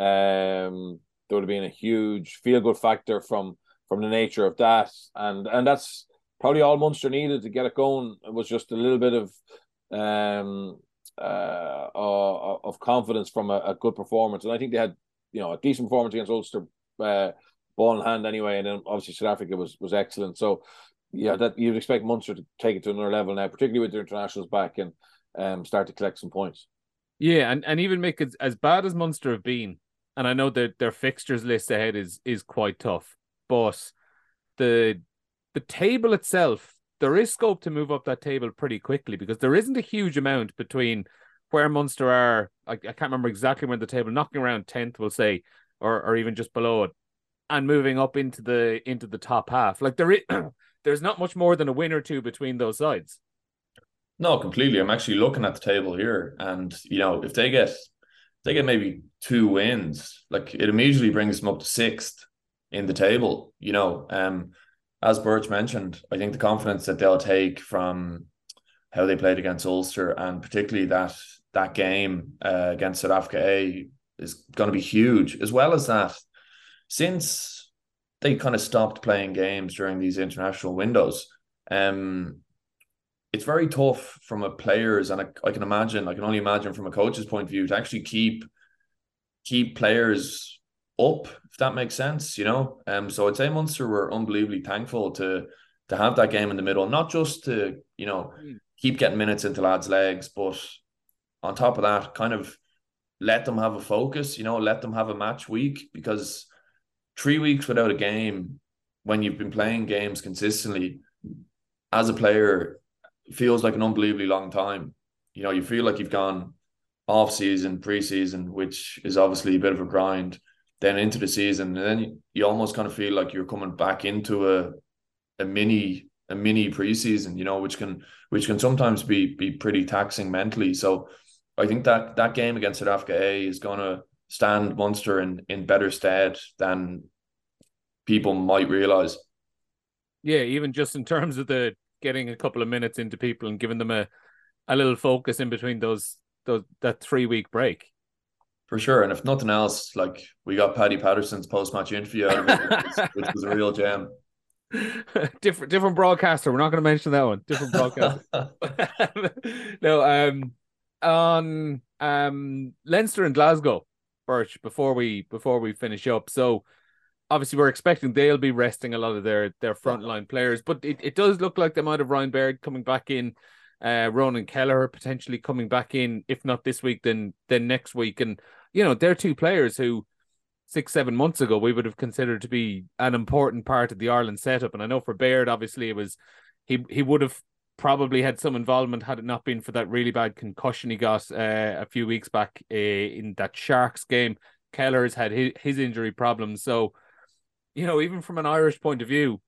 um, there would have been a huge feel good factor from from the nature of that, and and that's probably all Munster needed to get it going. It was just a little bit of um uh, uh of confidence from a, a, good performance, and I think they had you know a decent performance against Ulster, uh, ball in hand anyway, and then obviously South Africa was was excellent. So yeah, that you'd expect Munster to take it to another level now, particularly with their internationals back and um start to collect some points. Yeah, and, and even make it as bad as Munster have been, and I know that their fixtures list ahead is is quite tough, but the the table itself, there is scope to move up that table pretty quickly because there isn't a huge amount between where Munster are. I, I can't remember exactly where the table, knocking around tenth, we'll say, or or even just below it, and moving up into the into the top half. Like there is, there's not much more than a win or two between those sides. No, completely. I'm actually looking at the table here, and you know, if they get they get maybe two wins, like it immediately brings them up to sixth in the table. You know, um, as Birch mentioned, I think the confidence that they'll take from how they played against Ulster and particularly that that game uh, against South Africa A is going to be huge. As well as that, since they kind of stopped playing games during these international windows, um, it's very tough from a player's and I, I can imagine I can only imagine from a coach's point of view to actually keep keep players up if that makes sense you know um so I'd say Munster were unbelievably thankful to to have that game in the middle not just to you know hmm. keep getting minutes into lads legs but on top of that kind of let them have a focus you know let them have a match week because three weeks without a game when you've been playing games consistently as a player feels like an unbelievably long time. You know, you feel like you've gone off season, preseason, which is obviously a bit of a grind, then into the season, and then you, you almost kind of feel like you're coming back into a a mini a mini preseason, you know, which can which can sometimes be be pretty taxing mentally. So I think that that game against South Africa A is gonna stand Munster in in better stead than people might realize. Yeah, even just in terms of the getting a couple of minutes into people and giving them a, a little focus in between those those that three week break. For sure. And if nothing else, like we got Paddy Patterson's post match interview out of it, which, was, which was a real gem. different different broadcaster. We're not going to mention that one. Different broadcaster. no, um on um Leinster and Glasgow, Birch, before we before we finish up. So obviously we're expecting they'll be resting a lot of their their frontline players, but it, it does look like they might have Ryan Baird coming back in, uh, Ronan Kelleher potentially coming back in, if not this week, then then next week. And you know, they're two players who six, seven months ago we would have considered to be an important part of the Ireland setup. And I know for Baird, obviously it was he he would have probably had some involvement had it not been for that really bad concussion he got uh, a few weeks back uh, in that Sharks game. Kelleher's had his, his injury problems, so you know, even from an Irish point of view,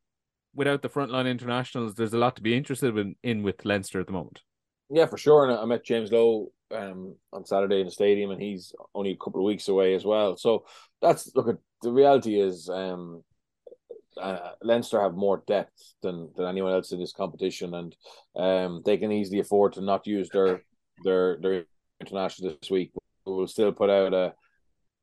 without the frontline internationals, there's a lot to be interested in, in with Leinster at the moment. Yeah, for sure. And I met James Lowe um, on Saturday in the stadium, and he's only a couple of weeks away as well. So that's look at the reality is um, uh, Leinster have more depth than than anyone else in this competition, and um, they can easily afford to not use their their their international this week. We will still put out a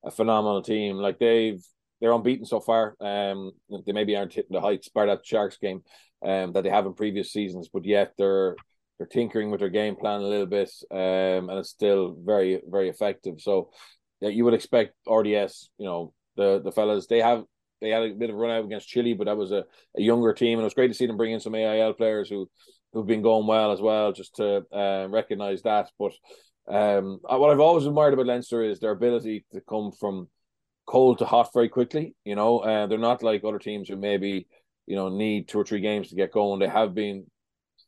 a phenomenal team. Like they've they're unbeaten so far. Um, they maybe aren't hitting the heights by that Sharks game um, that they have in previous seasons, but yet they're they're tinkering with their game plan a little bit, um, and it's still very very effective. So yeah, you would expect RDS, you know, the the fellas they have they had a bit of run out against Chile, but that was a, a younger team, and it was great to see them bring in some AIL players who who've been going well as well, just to uh, recognize that. But um, what I've always admired about Leinster is their ability to come from cold to hot very quickly. You know, uh, they're not like other teams who maybe you know need two or three games to get going. They have been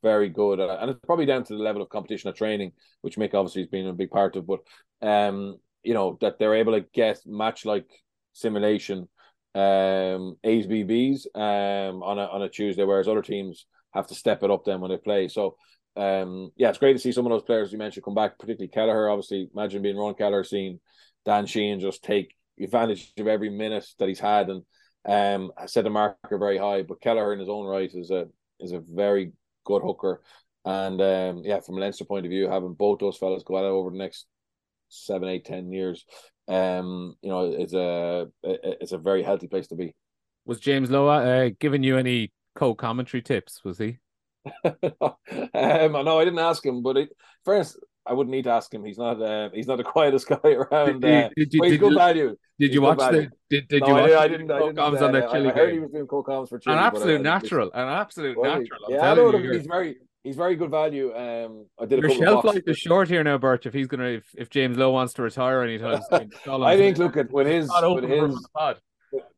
very good, uh, and it's probably down to the level of competition at training, which Mick obviously has been a big part of. But um, you know that they're able to get match like simulation um A's BBs um on a on a Tuesday, whereas other teams have to step it up then when they play. So um yeah, it's great to see some of those players you mentioned come back, particularly Kelleher. Obviously, imagine being Ron Kelleher, seeing Dan Sheehan just take advantage of every minute that he's had and um set the marker very high. But Kelleher in his own right is a is a very good hooker. And um yeah, from a Leinster point of view, having both those fellas go at it over the next seven, eight, ten years, um, you know, it's a it's a very healthy place to be. Was James Lowe uh, giving you any co-commentary tips? Was he? um, no, I didn't ask him, but it, first I wouldn't need to ask him. He's not uh, he's not the quietest guy around. Uh, did you, he's did good you, value. Did you watch the? Did, did no, you watch I, I didn't. I didn't. Uh, on the Chile I heard he was doing co-coms for Chile. An absolute natural. An absolute well, natural. I'm yeah, I know. He's very he's very good value. Um, I did. Your shelf life is short here now, Birch. If he's gonna, if, if James Lowe wants to retire anytime, I think look at when his with his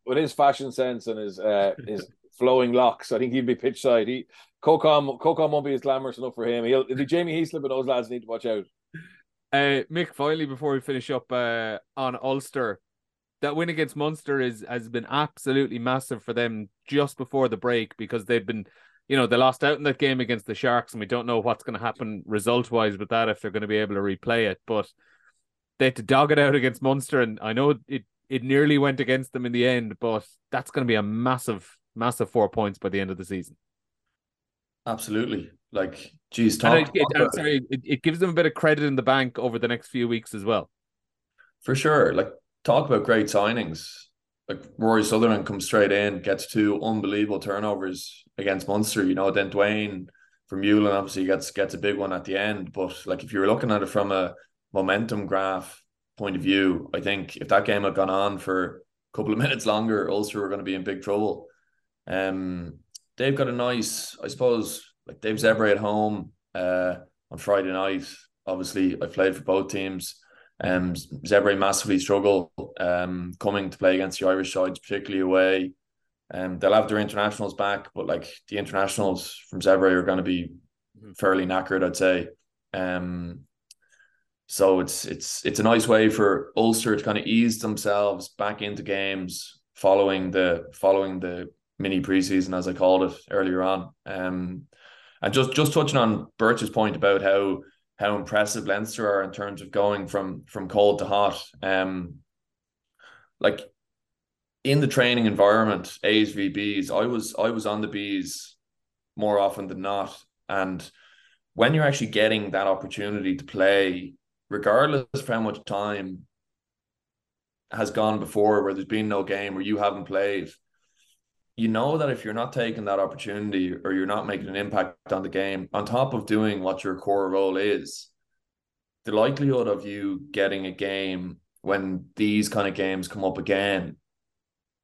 with his fashion sense and his uh his flowing locks, I think he'd be pitch side. He Cocom Cocom won't be as glamorous enough for him. He'll the Jamie Heaslip and those lads need to watch out. Uh, Mick, finally, before we finish up uh, on Ulster, that win against Munster is has been absolutely massive for them just before the break because they've been you know, they lost out in that game against the Sharks, and we don't know what's going to happen result wise with that if they're going to be able to replay it. But they had to dog it out against Munster, and I know it it nearly went against them in the end, but that's going to be a massive, massive four points by the end of the season. Absolutely. Like, geez, talk, it, it, sorry, it, it gives them a bit of credit in the bank over the next few weeks as well. For sure. Like, talk about great signings like Rory Sutherland comes straight in, gets two unbelievable turnovers against Munster. You know, then Duane from Vermeulen obviously gets gets a big one at the end. But like if you were looking at it from a momentum graph point of view, I think if that game had gone on for a couple of minutes longer, Ulster were going to be in big trouble. Um, they've got a nice, I suppose, like Dave Zebre at home uh, on Friday night. Obviously, I played for both teams. Um, Zebre massively struggle um, coming to play against the Irish sides, particularly away. Um, they'll have their internationals back, but like the internationals from Zebre are going to be mm-hmm. fairly knackered, I'd say. Um, so it's it's it's a nice way for Ulster to kind of ease themselves back into games following the following the mini preseason, as I called it earlier on. Um, and just just touching on Birch's point about how how impressive Leinster are in terms of going from from cold to hot. Um, like in the training environment, A's v B's, I was I was on the B's more often than not, and when you're actually getting that opportunity to play, regardless of how much time has gone before, where there's been no game, where you haven't played, you know that if you're not taking that opportunity or you're not making an impact on the game, on top of doing what your core role is, the likelihood of you getting a game when these kind of games come up again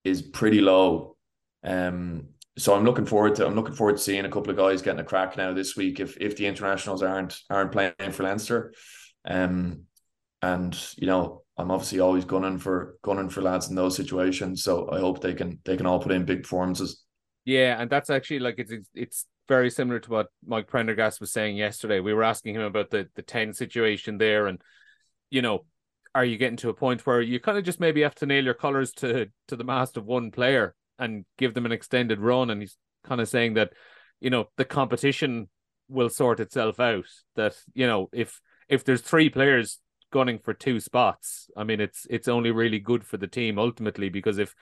is pretty low. Um, so I'm looking forward to I'm looking forward to seeing a couple of guys getting a crack now this week if if the internationals aren't aren't playing for Leinster. Um, and you know I'm obviously always gunning for gunning for lads in those situations. So I hope they can they can all put in big performances. Yeah, and that's actually like it's it's very similar to what Mike Prendergast was saying yesterday. We were asking him about the the ten situation there, and you know, are you getting to a point where you kind of just maybe have to nail your colors to to the mast of one player and give them an extended run? And he's kind of saying that you know the competition will sort itself out. That you know if if there's three players gunning for two spots, I mean, it's it's only really good for the team ultimately because if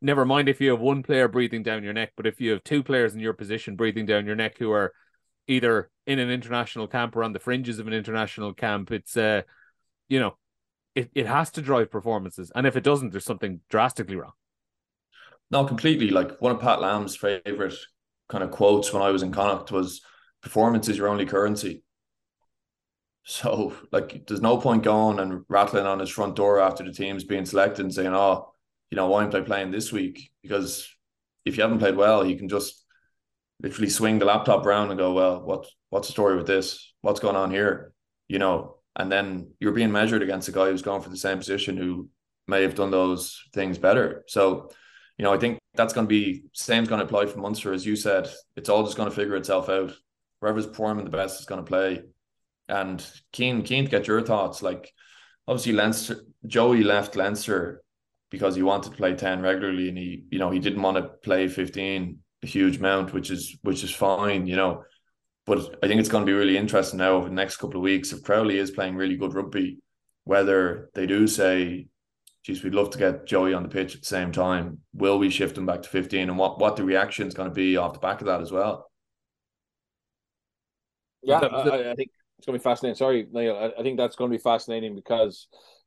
never mind if you have one player breathing down your neck, but if you have two players in your position breathing down your neck who are either in an international camp or on the fringes of an international camp, it's uh, you know, it, it has to drive performances. And if it doesn't, there's something drastically wrong. No, completely. Like one of Pat Lam's favorite kind of quotes when I was in Connacht was performance is your only currency. So, like, there's no point going and rattling on his front door after the team's being selected and saying, "Oh, you know, why aren't I playing this week?" Because if you haven't played well, you can just literally swing the laptop around and go, "Well, what what's the story with this? What's going on here?" You know, and then you're being measured against a guy who's going for the same position who may have done those things better. So, you know, I think that's going to be same's going to apply for Munster, as you said. It's all just going to figure itself out. Whoever's performing the best is going to play. And keen, keen to get your thoughts. Like, obviously, Leinster, Joey left Leinster because he wanted to play ten regularly, and he, you know, he didn't want to play fifteen a huge amount, which is which is fine, you know. But I think it's going to be really interesting now over the next couple of weeks if Crowley is playing really good rugby, whether they do say, geez, we'd love to get Joey on the pitch at the same time. Will we shift him back to 15? And what, what the reaction is going to be off the back of that as well? Yeah, I, I think it's going to be fascinating. Sorry, Neil. I, I think that's going to be fascinating because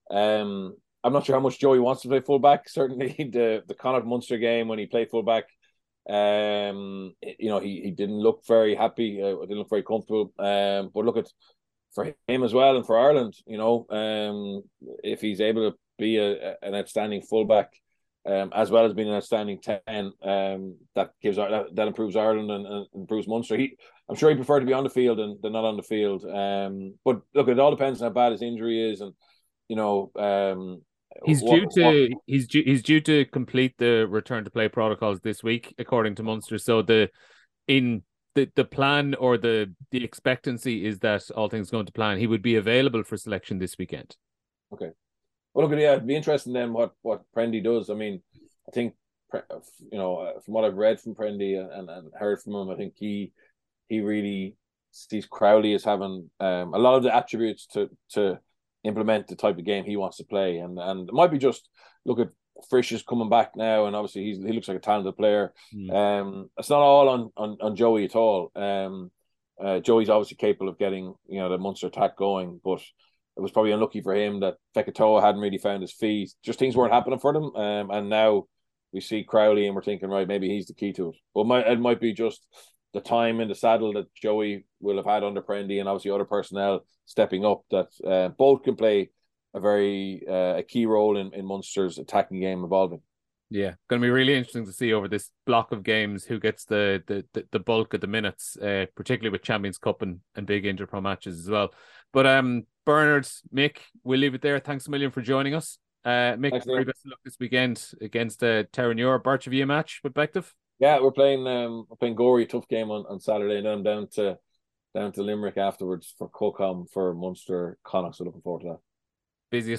um, I'm not sure how much Joey wants to play fullback. Certainly, the the Connacht Munster game when he played fullback, um, you know, he, he didn't look very happy. Uh, didn't look very comfortable. Um, but look at for him as well and for Ireland, you know, um, if he's able to be a, an outstanding fullback, um, as well as being an outstanding ten, um, that gives that, that improves Ireland and, and improves Munster. He, I'm sure he prefer to be on the field than, than not on the field. Um, but look, it all depends on how bad his injury is, and you know, um, He's what, due to what... he's due he's due to complete the return to play protocols this week, according to Munster. So the in the, the plan or the the expectancy is that all things going to plan, he would be available for selection this weekend. Okay. Well, look, yeah, it'd be interesting then what what Prendy does. I mean, I think you know uh, from what I've read from Prendy and, and heard from him, I think he he really sees Crowley as having um, a lot of the attributes to to implement the type of game he wants to play. And and it might be just look at Frisch is coming back now, and obviously he's he looks like a talented player. Mm. Um, it's not all on, on on Joey at all. Um, uh, Joey's obviously capable of getting you know the Munster attack going, but it was probably unlucky for him that Fekitoa hadn't really found his feet. Just things weren't happening for them. Um, and now we see Crowley, and we're thinking, right, maybe he's the key to it. But might, it might be just the time in the saddle that Joey will have had under Prendy and obviously other personnel stepping up that uh, both can play a very uh, a key role in, in Munster's attacking game evolving. Yeah, going to be really interesting to see over this block of games who gets the the, the, bulk of the minutes, uh, particularly with Champions Cup and, and big Interpro matches as well. But um, Bernard, Mick, we'll leave it there. Thanks a million for joining us. Uh, Mick, Thanks, very best of luck this weekend against uh, Terenure. Birchivia match with Bective. Yeah, we're playing um we're playing Gorey, tough game on, on Saturday, and then I'm down to down to Limerick afterwards for CoCom for Munster Connacht. So looking forward to that. Busiest